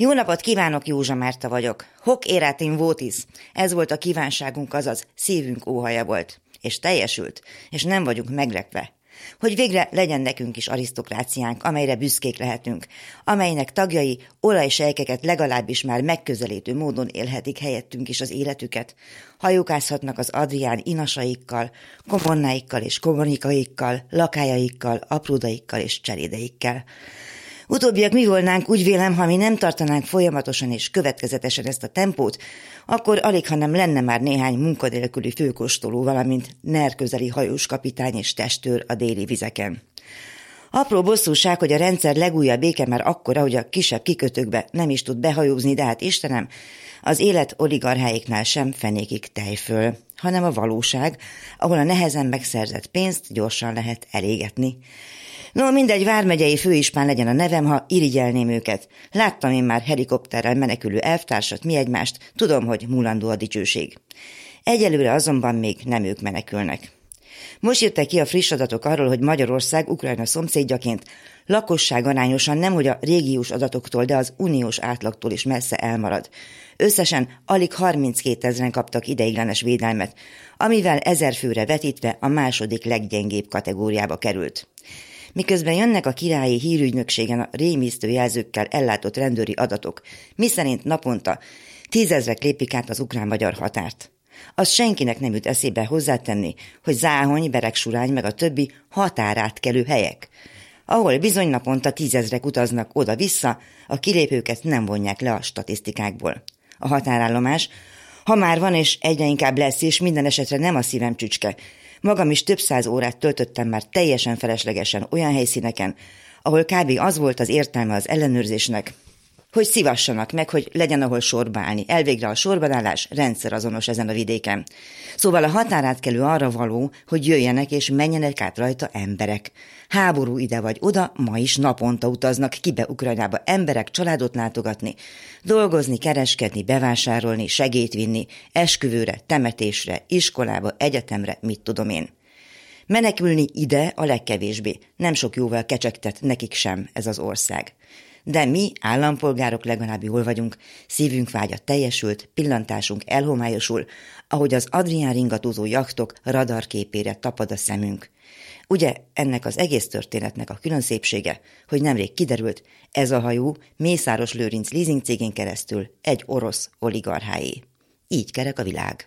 Jó napot kívánok, Józsa Márta vagyok. Hok érátin votis. Ez volt a kívánságunk, azaz szívünk óhaja volt. És teljesült, és nem vagyunk meglepve. Hogy végre legyen nekünk is arisztokráciánk, amelyre büszkék lehetünk, amelynek tagjai olajsejkeket legalábbis már megközelítő módon élhetik helyettünk is az életüket. Hajókázhatnak az Adrián inasaikkal, komonnáikkal és kommunikaikkal, lakájaikkal, apródaikkal és cserédeikkel. Utóbbiak mi volnánk, úgy vélem, ha mi nem tartanánk folyamatosan és következetesen ezt a tempót, akkor alig, ha nem lenne már néhány munkadélküli főkóstoló, valamint NER közeli hajós kapitány és testőr a déli vizeken. Apró bosszúság, hogy a rendszer legújabb béke már akkora, hogy a kisebb kikötőkbe nem is tud behajózni, de hát Istenem, az élet oligarcháiknál sem fenékig tejföl, hanem a valóság, ahol a nehezen megszerzett pénzt gyorsan lehet elégetni. No, mindegy, vármegyei főispán legyen a nevem, ha irigyelném őket. Láttam én már helikopterrel menekülő elvtársat, mi egymást, tudom, hogy mulandó a dicsőség. Egyelőre azonban még nem ők menekülnek. Most jöttek ki a friss adatok arról, hogy Magyarország Ukrajna szomszédjaként lakosság arányosan nem hogy a régiós adatoktól, de az uniós átlagtól is messze elmarad. Összesen alig 32 ezeren kaptak ideiglenes védelmet, amivel ezer főre vetítve a második leggyengébb kategóriába került. Miközben jönnek a királyi hírügynökségen a rémisztő jelzőkkel ellátott rendőri adatok, miszerint naponta tízezrek lépik át az ukrán-magyar határt. Az senkinek nem jut eszébe hozzátenni, hogy Záhony, Beregsurány meg a többi határátkelő helyek, ahol bizony naponta tízezrek utaznak oda-vissza, a kilépőket nem vonják le a statisztikákból. A határállomás, ha már van és egyre inkább lesz, és minden esetre nem a szívem csücske, Magam is több száz órát töltöttem már teljesen feleslegesen olyan helyszíneken, ahol kb. az volt az értelme az ellenőrzésnek, hogy szívassanak meg, hogy legyen ahol sorba állni. Elvégre a sorbanállás rendszer azonos ezen a vidéken. Szóval a határátkelő arra való, hogy jöjjenek és menjenek át rajta emberek. Háború ide vagy oda, ma is naponta utaznak kibe Ukrajnába emberek családot látogatni, dolgozni, kereskedni, bevásárolni, segét vinni, esküvőre, temetésre, iskolába, egyetemre, mit tudom én. Menekülni ide a legkevésbé, nem sok jóval kecsegtet nekik sem ez az ország de mi, állampolgárok legalább jól vagyunk, szívünk vágya teljesült, pillantásunk elhomályosul, ahogy az Adrián ringatózó jachtok radarképére tapad a szemünk. Ugye ennek az egész történetnek a külön szépsége, hogy nemrég kiderült, ez a hajó Mészáros Lőrinc leasing cégén keresztül egy orosz oligarcháé. Így kerek a világ.